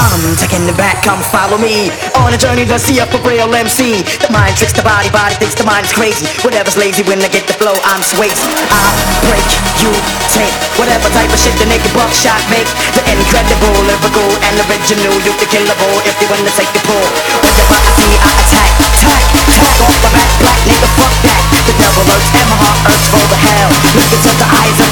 I'm taking it back, come follow me. On a journey to see up a real MC The mind tricks the body, body thinks the mind is crazy. Whatever's lazy when I get the flow, I'm swayed. I break, you take. Whatever type of shit the naked Buckshot make. The incredible, lyrical and original. You can kill a bull if you wanna take the pull Whenever I see I attack, attack, attack off the back Black nigga, fuck that. The devil lurks and my heart hurts for the hell. Look into the eyes of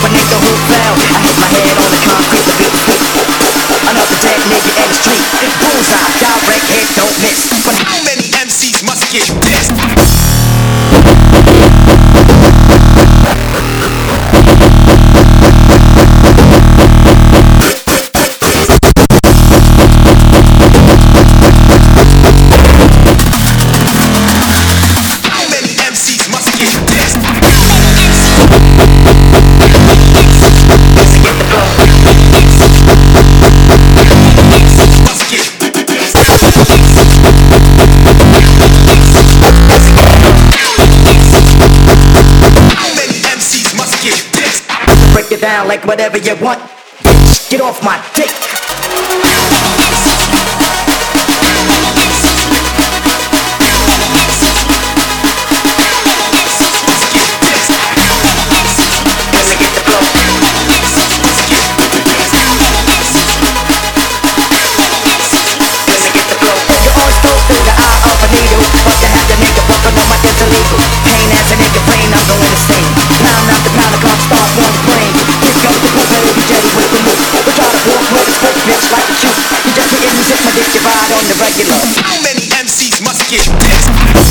Break it down like whatever you want. Get off my dick ride on the regular. How many MCs must get pissed?